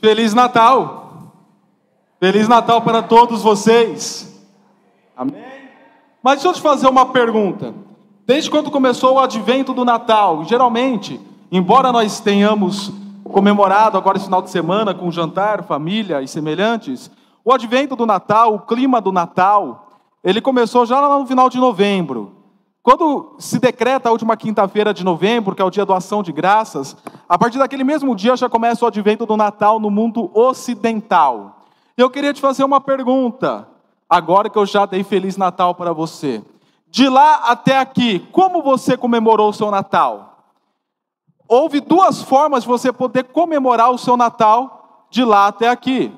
Feliz Natal! Feliz Natal para todos vocês! Amém? Mas deixa eu te fazer uma pergunta. Desde quando começou o advento do Natal? Geralmente, embora nós tenhamos comemorado agora esse final de semana com jantar, família e semelhantes, o advento do Natal, o clima do Natal, ele começou já no final de novembro. Quando se decreta a última quinta-feira de novembro, que é o dia do ação de graças, a partir daquele mesmo dia já começa o advento do Natal no mundo ocidental. Eu queria te fazer uma pergunta, agora que eu já dei Feliz Natal para você. De lá até aqui, como você comemorou o seu Natal? Houve duas formas de você poder comemorar o seu Natal de lá até aqui.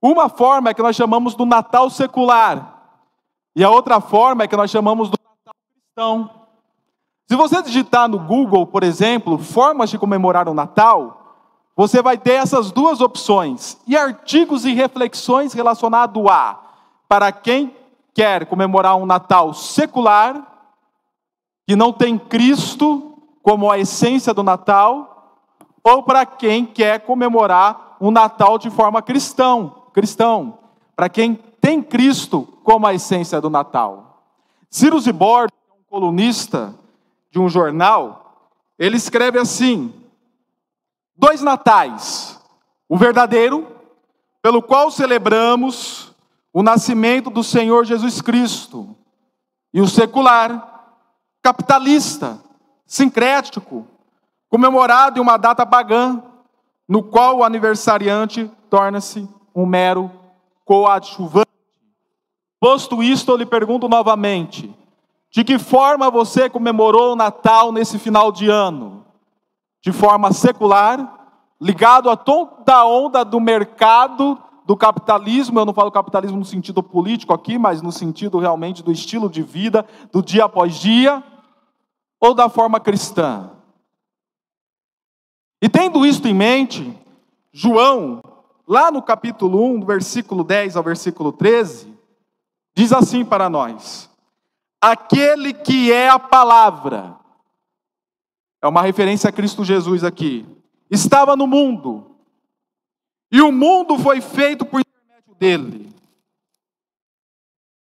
Uma forma é que nós chamamos do Natal secular, e a outra forma é que nós chamamos do então, se você digitar no Google, por exemplo, formas de comemorar o Natal, você vai ter essas duas opções e artigos e reflexões relacionados a para quem quer comemorar um Natal secular, que não tem Cristo como a essência do Natal, ou para quem quer comemorar um Natal de forma cristão, cristão, para quem tem Cristo como a essência do Natal. Ciro Zibord colunista de um jornal, ele escreve assim: dois natais, o verdadeiro, pelo qual celebramos o nascimento do Senhor Jesus Cristo, e o secular, capitalista, sincrético, comemorado em uma data pagã, no qual o aniversariante torna-se um mero coadjuvante. Posto isto, eu lhe pergunto novamente: de que forma você comemorou o Natal nesse final de ano? De forma secular, ligado a toda a onda do mercado, do capitalismo, eu não falo capitalismo no sentido político aqui, mas no sentido realmente do estilo de vida, do dia após dia, ou da forma cristã? E tendo isto em mente, João, lá no capítulo 1, do versículo 10 ao versículo 13, diz assim para nós: aquele que é a palavra. É uma referência a Cristo Jesus aqui. Estava no mundo. E o mundo foi feito por intermédio dele.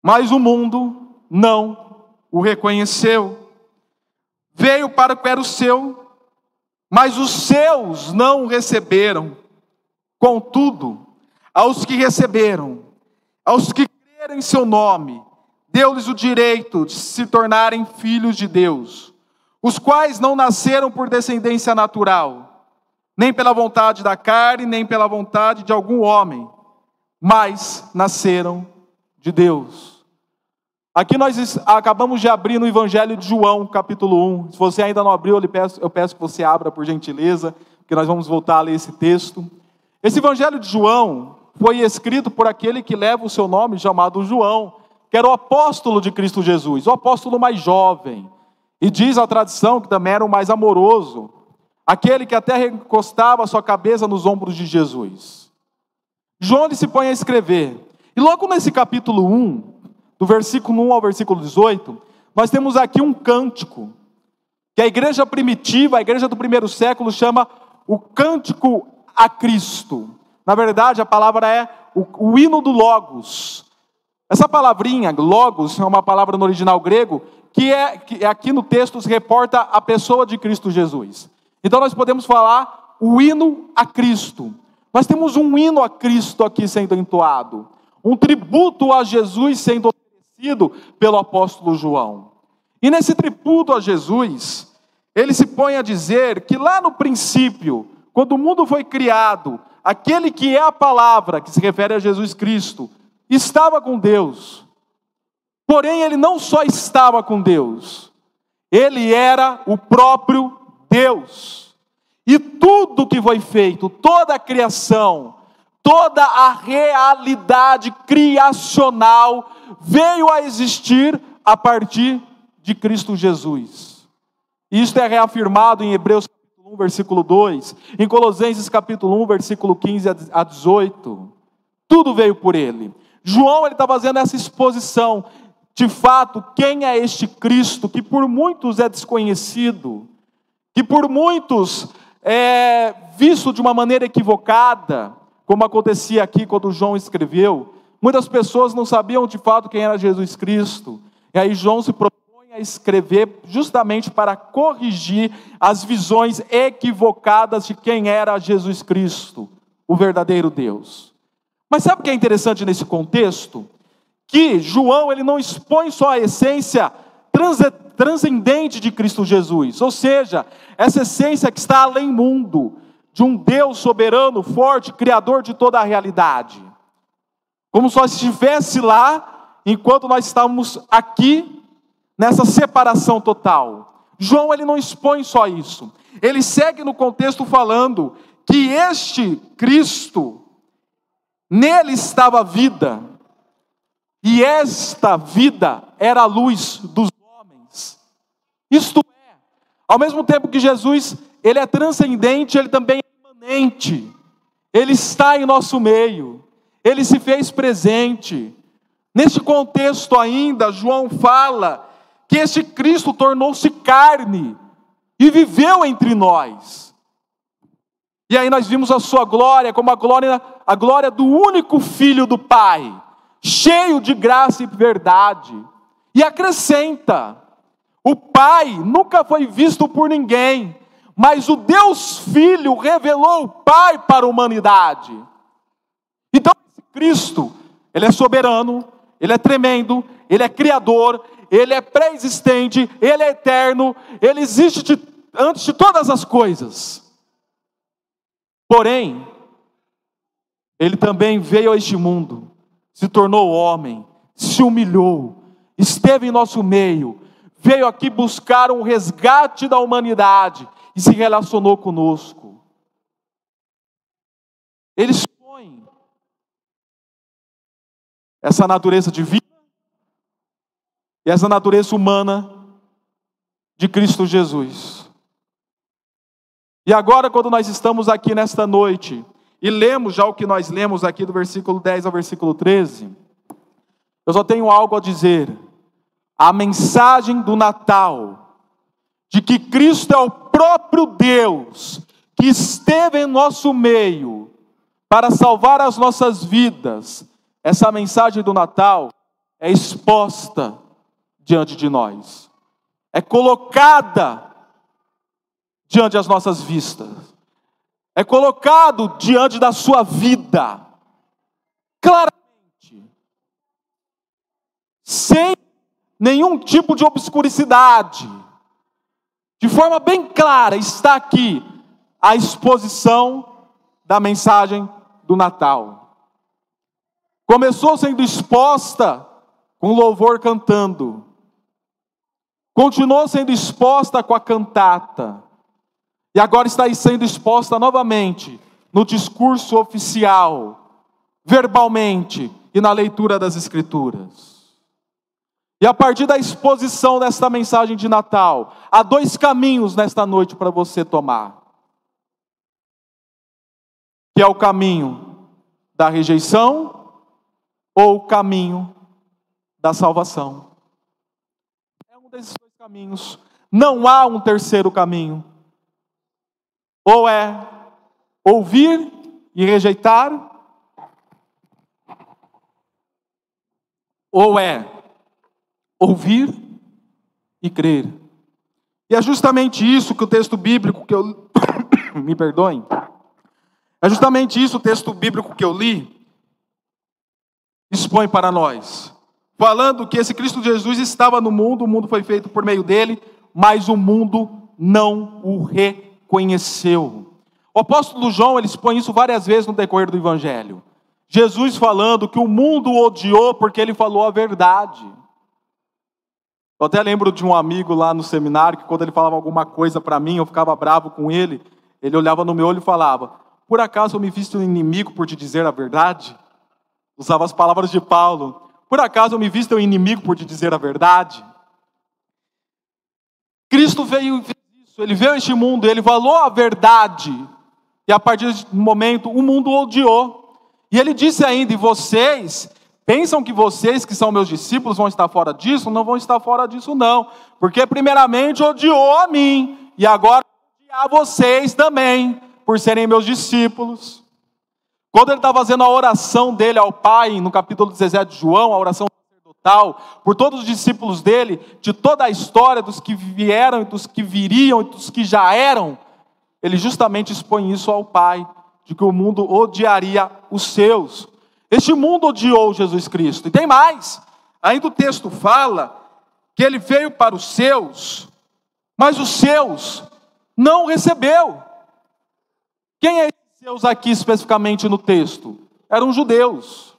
Mas o mundo não o reconheceu. Veio para o que era o seu, mas os seus não o receberam. Contudo, aos que receberam, aos que creram em seu nome, deu-lhes o direito de se tornarem filhos de Deus, os quais não nasceram por descendência natural, nem pela vontade da carne, nem pela vontade de algum homem, mas nasceram de Deus. Aqui nós acabamos de abrir no Evangelho de João, capítulo 1. Se você ainda não abriu, eu peço, eu peço que você abra por gentileza, porque nós vamos voltar a ler esse texto. Esse Evangelho de João foi escrito por aquele que leva o seu nome, chamado João que era o apóstolo de Cristo Jesus, o apóstolo mais jovem. E diz a tradição que também era o mais amoroso, aquele que até recostava sua cabeça nos ombros de Jesus. João se põe a escrever. E logo nesse capítulo 1, do versículo 1 ao versículo 18, nós temos aqui um cântico, que a igreja primitiva, a igreja do primeiro século, chama o cântico a Cristo. Na verdade, a palavra é o, o hino do Logos, essa palavrinha, logos, é uma palavra no original grego, que é que aqui no texto se reporta a pessoa de Cristo Jesus. Então nós podemos falar o hino a Cristo. Nós temos um hino a Cristo aqui sendo entoado, um tributo a Jesus sendo oferecido pelo apóstolo João. E nesse tributo a Jesus, ele se põe a dizer que lá no princípio, quando o mundo foi criado, aquele que é a palavra, que se refere a Jesus Cristo, estava com Deus. Porém, ele não só estava com Deus, ele era o próprio Deus. E tudo que foi feito, toda a criação, toda a realidade criacional veio a existir a partir de Cristo Jesus. Isto é reafirmado em Hebreus capítulo 1, versículo 2, em Colossenses capítulo 1, versículo 15 a 18. Tudo veio por ele. João ele está fazendo essa exposição. De fato, quem é este Cristo que por muitos é desconhecido, que por muitos é visto de uma maneira equivocada, como acontecia aqui quando João escreveu. Muitas pessoas não sabiam de fato quem era Jesus Cristo. E aí João se propõe a escrever justamente para corrigir as visões equivocadas de quem era Jesus Cristo, o verdadeiro Deus. Mas sabe o que é interessante nesse contexto? Que João ele não expõe só a essência transcendente de Cristo Jesus, ou seja, essa essência que está além mundo, de um Deus soberano, forte, criador de toda a realidade. Como só estivesse lá enquanto nós estávamos aqui nessa separação total. João ele não expõe só isso. Ele segue no contexto falando que este Cristo nele estava a vida. E esta vida era a luz dos homens. Isto é, ao mesmo tempo que Jesus, ele é transcendente, ele também é imanente. Ele está em nosso meio ele se fez presente. Neste contexto ainda, João fala que este Cristo tornou-se carne e viveu entre nós. E aí nós vimos a sua glória como a glória, a glória do único filho do Pai, cheio de graça e verdade. E acrescenta: o Pai nunca foi visto por ninguém, mas o Deus Filho revelou o Pai para a humanidade. Então, Cristo, Ele é soberano, Ele é tremendo, Ele é criador, Ele é pré-existente, Ele é eterno, Ele existe de, antes de todas as coisas. Porém, Ele também veio a este mundo, se tornou homem, se humilhou, esteve em nosso meio, veio aqui buscar um resgate da humanidade e se relacionou conosco. Ele essa natureza divina e essa natureza humana de Cristo Jesus. E agora, quando nós estamos aqui nesta noite e lemos já o que nós lemos aqui do versículo 10 ao versículo 13, eu só tenho algo a dizer. A mensagem do Natal, de que Cristo é o próprio Deus que esteve em nosso meio para salvar as nossas vidas, essa mensagem do Natal é exposta diante de nós, é colocada diante das nossas vistas, é colocado diante da sua vida, claramente, sem nenhum tipo de obscuricidade, de forma bem clara, está aqui a exposição da mensagem do Natal. Começou sendo exposta com louvor cantando. Continuou sendo exposta com a cantata. E agora está sendo exposta novamente no discurso oficial, verbalmente e na leitura das Escrituras. E a partir da exposição desta mensagem de Natal, há dois caminhos nesta noite para você tomar: que é o caminho da rejeição ou o caminho da salvação. É um desses dois caminhos. Não há um terceiro caminho. Ou é ouvir e rejeitar, ou é ouvir e crer. E é justamente isso que o texto bíblico que eu me perdoem. É justamente isso o texto bíblico que eu li expõe para nós, falando que esse Cristo Jesus estava no mundo, o mundo foi feito por meio dele, mas o mundo não o reconheceu. O apóstolo João ele expõe isso várias vezes no decorrer do Evangelho. Jesus falando que o mundo o odiou porque ele falou a verdade. Eu até lembro de um amigo lá no seminário que quando ele falava alguma coisa para mim, eu ficava bravo com ele. Ele olhava no meu olho e falava: Por acaso eu me visto um inimigo por te dizer a verdade? Usava as palavras de Paulo. Por acaso eu me visto um inimigo por te dizer a verdade? Cristo veio isso. Ele veio a este mundo, ele falou a verdade. E a partir do momento, o mundo odiou. E ele disse ainda: e vocês pensam que vocês, que são meus discípulos, vão estar fora disso? Não vão estar fora disso, não. Porque, primeiramente, odiou a mim. E agora odiar vocês também por serem meus discípulos. Quando ele está fazendo a oração dele ao Pai, no capítulo 17 de João, a oração sacerdotal, por todos os discípulos dele, de toda a história dos que vieram, dos que viriam dos que já eram, ele justamente expõe isso ao Pai, de que o mundo odiaria os seus. Este mundo odiou Jesus Cristo. E tem mais, ainda o texto fala que ele veio para os seus, mas os seus não recebeu. Quem é esses seus aqui especificamente no texto? Eram judeus.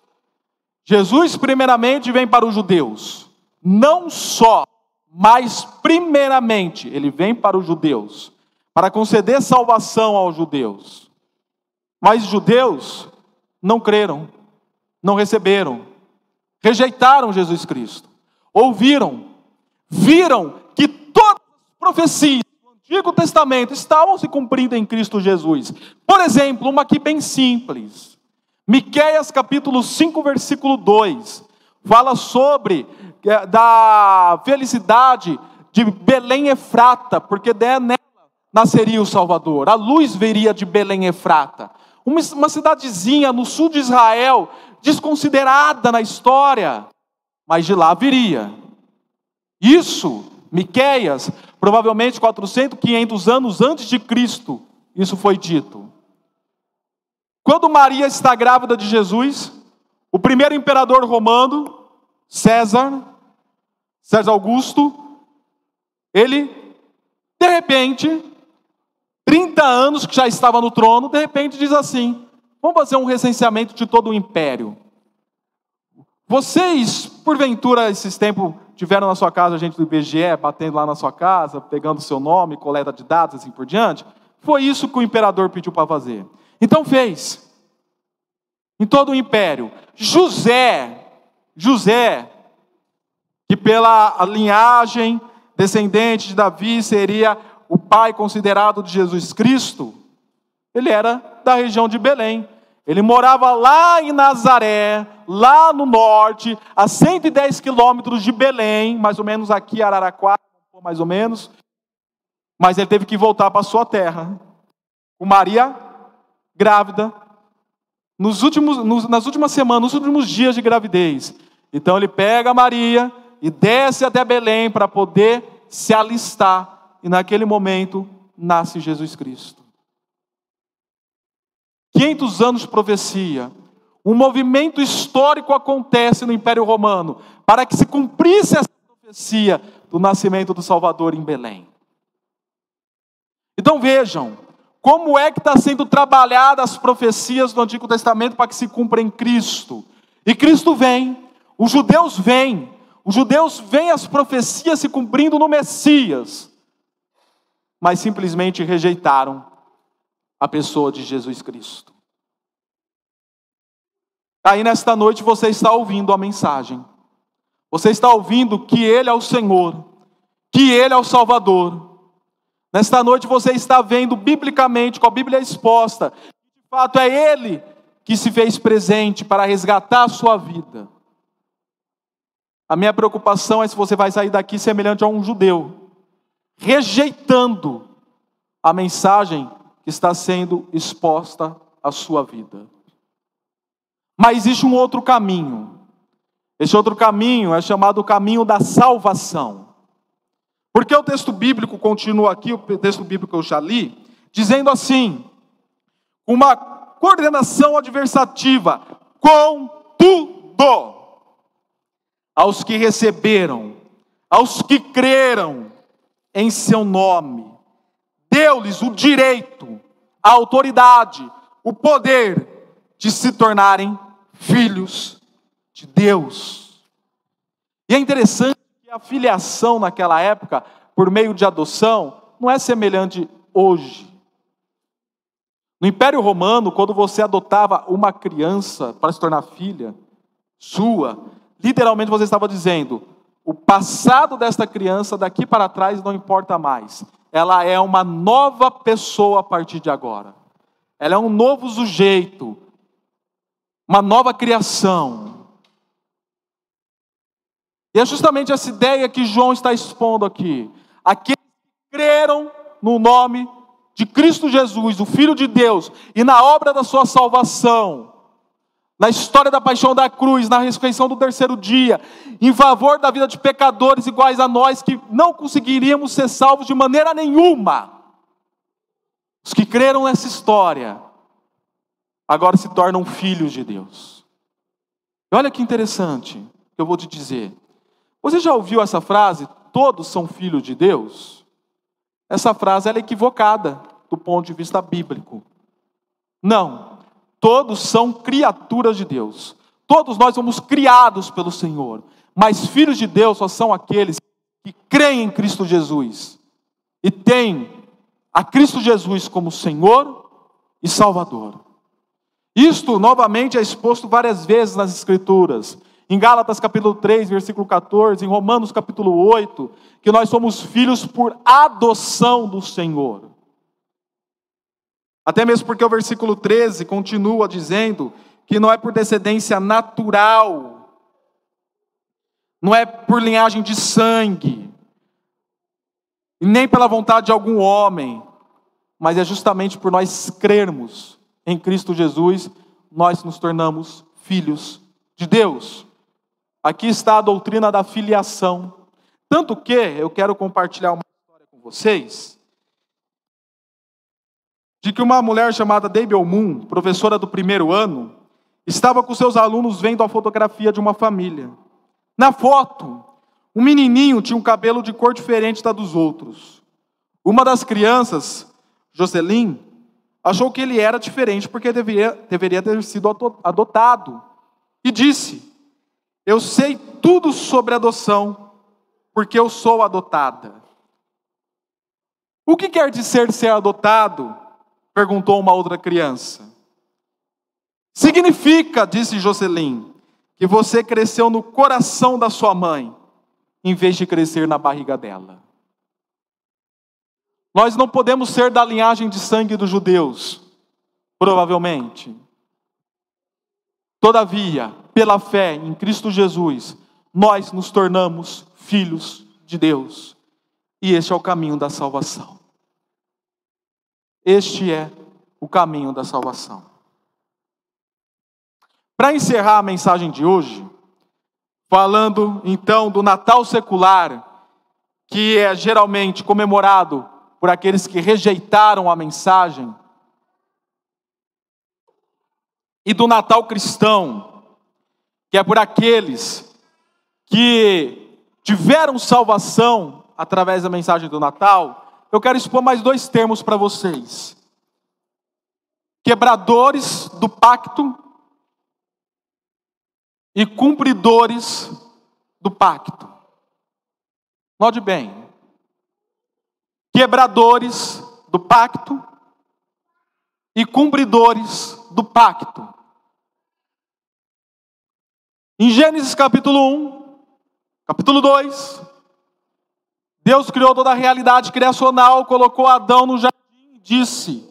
Jesus, primeiramente, vem para os judeus. Não só, mas primeiramente, ele vem para os judeus, para conceder salvação aos judeus. Mas os judeus não creram, não receberam, rejeitaram Jesus Cristo, ouviram, viram que todas as profecias Antigo Testamento estavam se cumprindo em Cristo Jesus. Por exemplo, uma aqui bem simples. Miqueias capítulo 5, versículo 2, fala sobre é, da felicidade de Belém Efrata, porque nela nasceria o Salvador. A luz viria de Belém Efrata. Uma, uma cidadezinha no sul de Israel, desconsiderada na história, mas de lá viria. Isso, Miqueias, Provavelmente 400, 500 anos antes de Cristo, isso foi dito. Quando Maria está grávida de Jesus, o primeiro imperador romano, César, César Augusto, ele, de repente, 30 anos que já estava no trono, de repente diz assim: vamos fazer um recenseamento de todo o império. Vocês, porventura, esses tempos, tiveram na sua casa gente do IBGE batendo lá na sua casa, pegando seu nome, coleta de dados, assim por diante? Foi isso que o imperador pediu para fazer. Então fez. Em todo o império. José, José, que pela linhagem descendente de Davi seria o pai considerado de Jesus Cristo, ele era da região de Belém. Ele morava lá em Nazaré, lá no norte, a 110 quilômetros de Belém, mais ou menos aqui, Araraquara, mais ou menos. Mas ele teve que voltar para sua terra. Com Maria grávida, nos últimos, nos, nas últimas semanas, nos últimos dias de gravidez. Então ele pega Maria e desce até Belém para poder se alistar. E naquele momento nasce Jesus Cristo. 500 anos de profecia. Um movimento histórico acontece no Império Romano para que se cumprisse essa profecia do nascimento do Salvador em Belém. Então vejam, como é que está sendo trabalhadas as profecias do Antigo Testamento para que se cumpra em Cristo. E Cristo vem, os judeus vêm, os judeus veem as profecias se cumprindo no Messias, mas simplesmente rejeitaram a pessoa de Jesus Cristo. Aí nesta noite você está ouvindo a mensagem. Você está ouvindo que Ele é o Senhor, que Ele é o Salvador. Nesta noite você está vendo biblicamente, com a Bíblia exposta, de fato é Ele que se fez presente para resgatar a sua vida. A minha preocupação é se você vai sair daqui semelhante a um judeu, rejeitando a mensagem que está sendo exposta à sua vida. Mas existe um outro caminho. Esse outro caminho é chamado o caminho da salvação. Porque o texto bíblico continua aqui, o texto bíblico que eu já li, dizendo assim: uma coordenação adversativa, contudo, aos que receberam, aos que creram em seu nome, deu-lhes o direito, a autoridade, o poder de se tornarem filhos de Deus. E é interessante a filiação naquela época, por meio de adoção, não é semelhante hoje. No Império Romano, quando você adotava uma criança para se tornar filha sua, literalmente você estava dizendo: o passado desta criança daqui para trás não importa mais ela é uma nova pessoa a partir de agora. Ela é um novo sujeito, uma nova criação. E é justamente essa ideia que João está expondo aqui. Aqueles que creram no nome de Cristo Jesus, o Filho de Deus, e na obra da sua salvação, na história da paixão da cruz, na ressurreição do terceiro dia, em favor da vida de pecadores iguais a nós, que não conseguiríamos ser salvos de maneira nenhuma. Os que creram nessa história, agora se tornam filhos de Deus. E olha que interessante eu vou te dizer. Você já ouviu essa frase? Todos são filhos de Deus? Essa frase é equivocada do ponto de vista bíblico. Não. Todos são criaturas de Deus. Todos nós somos criados pelo Senhor. Mas filhos de Deus só são aqueles que creem em Cristo Jesus e têm a Cristo Jesus como Senhor e Salvador. Isto novamente é exposto várias vezes nas Escrituras. Em Gálatas capítulo 3, versículo 14, em Romanos capítulo 8, que nós somos filhos por adoção do Senhor. Até mesmo porque o versículo 13 continua dizendo que não é por descendência natural, não é por linhagem de sangue, nem pela vontade de algum homem, mas é justamente por nós crermos em Cristo Jesus, nós nos tornamos filhos de Deus. Aqui está a doutrina da filiação. Tanto que eu quero compartilhar uma história com vocês de que uma mulher chamada Debbie Moon, professora do primeiro ano, estava com seus alunos vendo a fotografia de uma família. Na foto, um menininho tinha um cabelo de cor diferente da dos outros. Uma das crianças, Jocelyn, achou que ele era diferente porque deveria, deveria ter sido adotado. E disse: Eu sei tudo sobre adoção, porque eu sou adotada. O que quer dizer ser adotado? perguntou uma outra criança. Significa, disse Jocelyn, que você cresceu no coração da sua mãe em vez de crescer na barriga dela. Nós não podemos ser da linhagem de sangue dos judeus, provavelmente. Todavia, pela fé em Cristo Jesus, nós nos tornamos filhos de Deus. E este é o caminho da salvação. Este é o caminho da salvação. Para encerrar a mensagem de hoje, falando então do Natal secular, que é geralmente comemorado por aqueles que rejeitaram a mensagem, e do Natal cristão, que é por aqueles que tiveram salvação através da mensagem do Natal, eu quero expor mais dois termos para vocês: quebradores do pacto e cumpridores do pacto. Note bem, quebradores do pacto e cumpridores do pacto. Em Gênesis capítulo 1, capítulo 2, Deus criou toda a realidade criacional, colocou Adão no jardim e disse: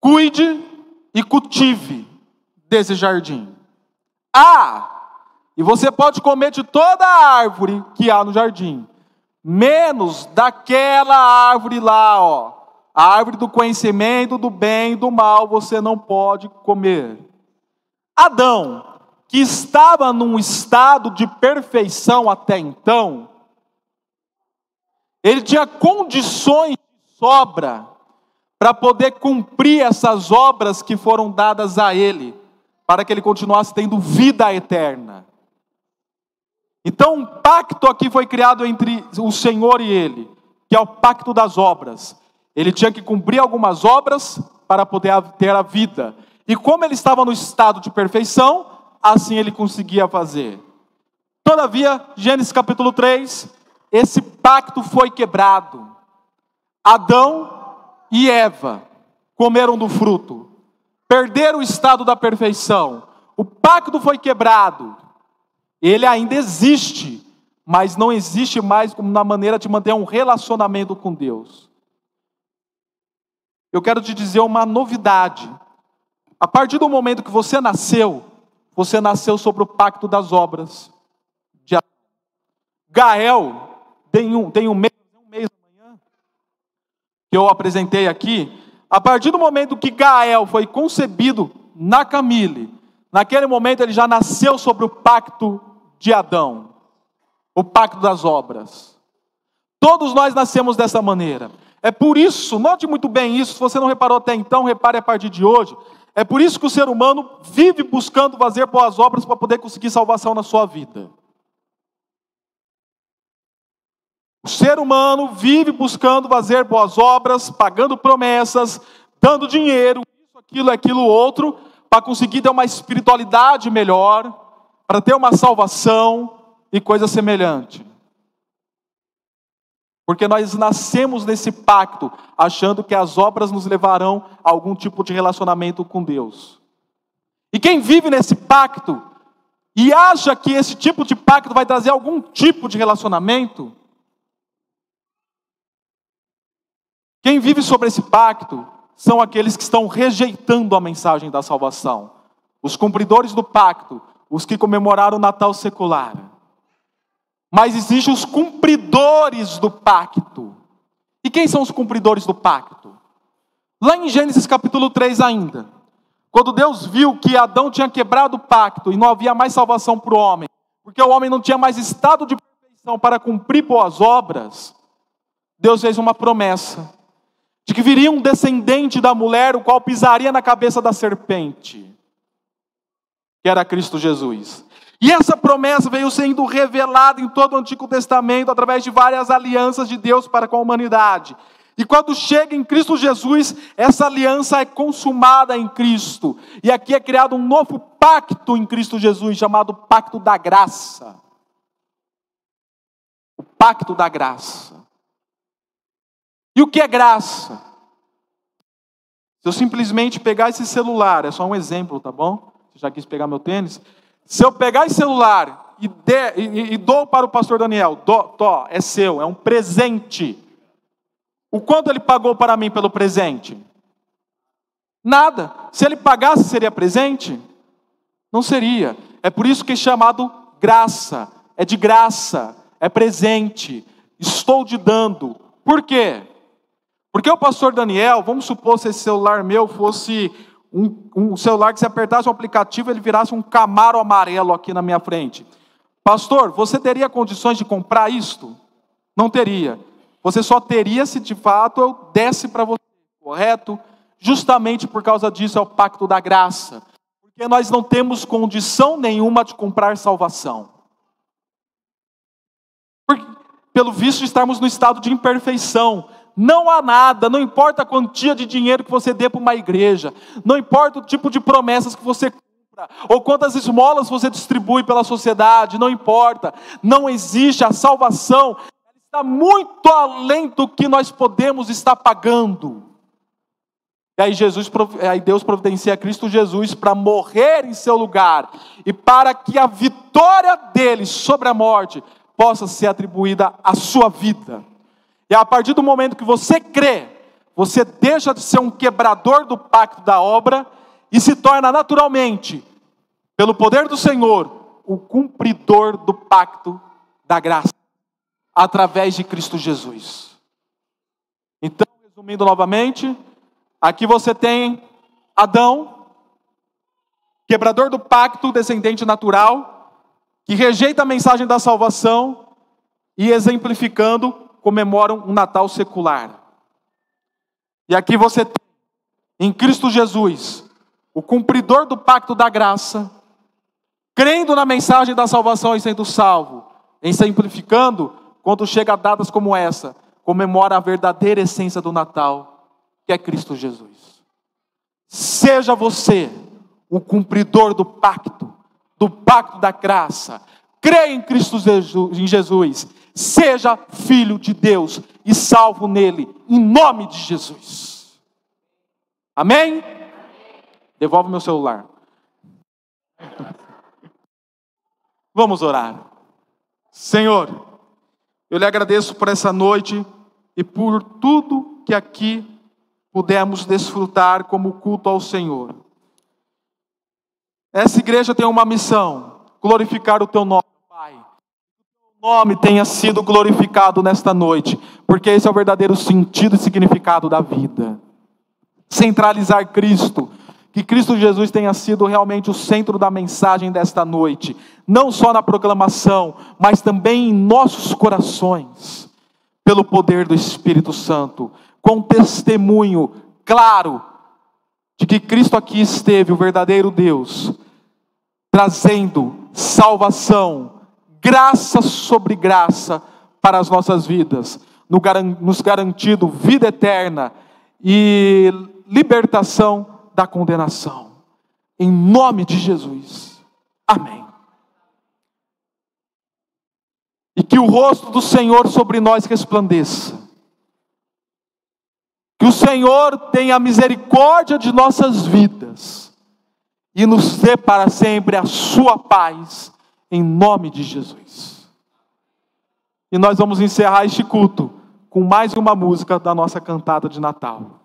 Cuide e cultive desse jardim. Ah! E você pode comer de toda a árvore que há no jardim, menos daquela árvore lá, ó. A árvore do conhecimento do bem e do mal você não pode comer. Adão, que estava num estado de perfeição até então, ele tinha condições de sobra para poder cumprir essas obras que foram dadas a ele para que ele continuasse tendo vida eterna. Então, um pacto aqui foi criado entre o Senhor e ele, que é o pacto das obras. Ele tinha que cumprir algumas obras para poder ter a vida. E como ele estava no estado de perfeição, assim ele conseguia fazer. Todavia, Gênesis capítulo 3, esse pacto foi quebrado. Adão e Eva comeram do fruto perderam o estado da perfeição. O pacto foi quebrado. Ele ainda existe, mas não existe mais como na maneira de manter um relacionamento com Deus. Eu quero te dizer uma novidade. A partir do momento que você nasceu, você nasceu sobre o pacto das obras. De Gael tem um, tem um mês, um mês amanhã, que eu apresentei aqui, a partir do momento que Gael foi concebido na Camille, naquele momento ele já nasceu sobre o pacto de Adão, o pacto das obras. Todos nós nascemos dessa maneira. É por isso, note muito bem isso, se você não reparou até então, repare a partir de hoje. É por isso que o ser humano vive buscando fazer boas obras para poder conseguir salvação na sua vida. O ser humano vive buscando fazer boas obras, pagando promessas, dando dinheiro, isso, aquilo, aquilo, outro, para conseguir ter uma espiritualidade melhor, para ter uma salvação e coisa semelhante. Porque nós nascemos nesse pacto, achando que as obras nos levarão a algum tipo de relacionamento com Deus. E quem vive nesse pacto e acha que esse tipo de pacto vai trazer algum tipo de relacionamento, Quem vive sobre esse pacto são aqueles que estão rejeitando a mensagem da salvação. Os cumpridores do pacto, os que comemoraram o Natal secular. Mas existem os cumpridores do pacto. E quem são os cumpridores do pacto? Lá em Gênesis capítulo 3 ainda, quando Deus viu que Adão tinha quebrado o pacto e não havia mais salvação para o homem, porque o homem não tinha mais estado de perfeição para cumprir boas obras, Deus fez uma promessa de que viria um descendente da mulher, o qual pisaria na cabeça da serpente, que era Cristo Jesus. E essa promessa veio sendo revelada em todo o Antigo Testamento, através de várias alianças de Deus para com a humanidade. E quando chega em Cristo Jesus, essa aliança é consumada em Cristo. E aqui é criado um novo pacto em Cristo Jesus, chamado Pacto da Graça. O Pacto da Graça. E o que é graça? Se eu simplesmente pegar esse celular, é só um exemplo, tá bom? Você já quis pegar meu tênis? Se eu pegar esse celular e, de, e, e dou para o pastor Daniel, dó, é seu, é um presente. O quanto ele pagou para mim pelo presente? Nada. Se ele pagasse, seria presente? Não seria. É por isso que é chamado graça. É de graça, é presente. Estou te dando. Por quê? Porque o pastor Daniel, vamos supor se esse celular meu fosse um, um celular que se apertasse o aplicativo, ele virasse um camaro amarelo aqui na minha frente. Pastor, você teria condições de comprar isto? Não teria. Você só teria se de fato eu desse para você, correto? Justamente por causa disso é o pacto da graça. Porque nós não temos condição nenhuma de comprar salvação. Porque, pelo visto, estamos no estado de imperfeição. Não há nada, não importa a quantia de dinheiro que você dê para uma igreja, não importa o tipo de promessas que você cumpra, ou quantas esmolas você distribui pela sociedade, não importa, não existe a salvação, está muito além do que nós podemos estar pagando. E aí, Jesus, aí Deus providencia Cristo Jesus para morrer em seu lugar e para que a vitória dele sobre a morte possa ser atribuída à sua vida. E a partir do momento que você crê, você deixa de ser um quebrador do pacto da obra e se torna naturalmente, pelo poder do Senhor, o cumpridor do pacto da graça, através de Cristo Jesus. Então, resumindo novamente, aqui você tem Adão, quebrador do pacto, descendente natural, que rejeita a mensagem da salvação e exemplificando comemoram um Natal secular. E aqui você tem, em Cristo Jesus, o cumpridor do pacto da graça, crendo na mensagem da salvação e sendo salvo, em simplificando, quando chega a datas como essa, comemora a verdadeira essência do Natal, que é Cristo Jesus. Seja você o cumpridor do pacto, do pacto da graça. Creia em Cristo em Jesus Seja filho de Deus e salvo nele, em nome de Jesus. Amém? Devolve meu celular. Vamos orar. Senhor, eu lhe agradeço por essa noite e por tudo que aqui pudemos desfrutar como culto ao Senhor. Essa igreja tem uma missão: glorificar o teu nome nome tenha sido glorificado nesta noite, porque esse é o verdadeiro sentido e significado da vida. Centralizar Cristo, que Cristo Jesus tenha sido realmente o centro da mensagem desta noite, não só na proclamação, mas também em nossos corações, pelo poder do Espírito Santo, com testemunho claro de que Cristo aqui esteve, o verdadeiro Deus, trazendo salvação, graça sobre graça para as nossas vidas, nos garantindo vida eterna e libertação da condenação. Em nome de Jesus. Amém. E que o rosto do Senhor sobre nós resplandeça. Que o Senhor tenha misericórdia de nossas vidas e nos dê para sempre a sua paz, em nome de Jesus. E nós vamos encerrar este culto com mais uma música da nossa cantada de Natal.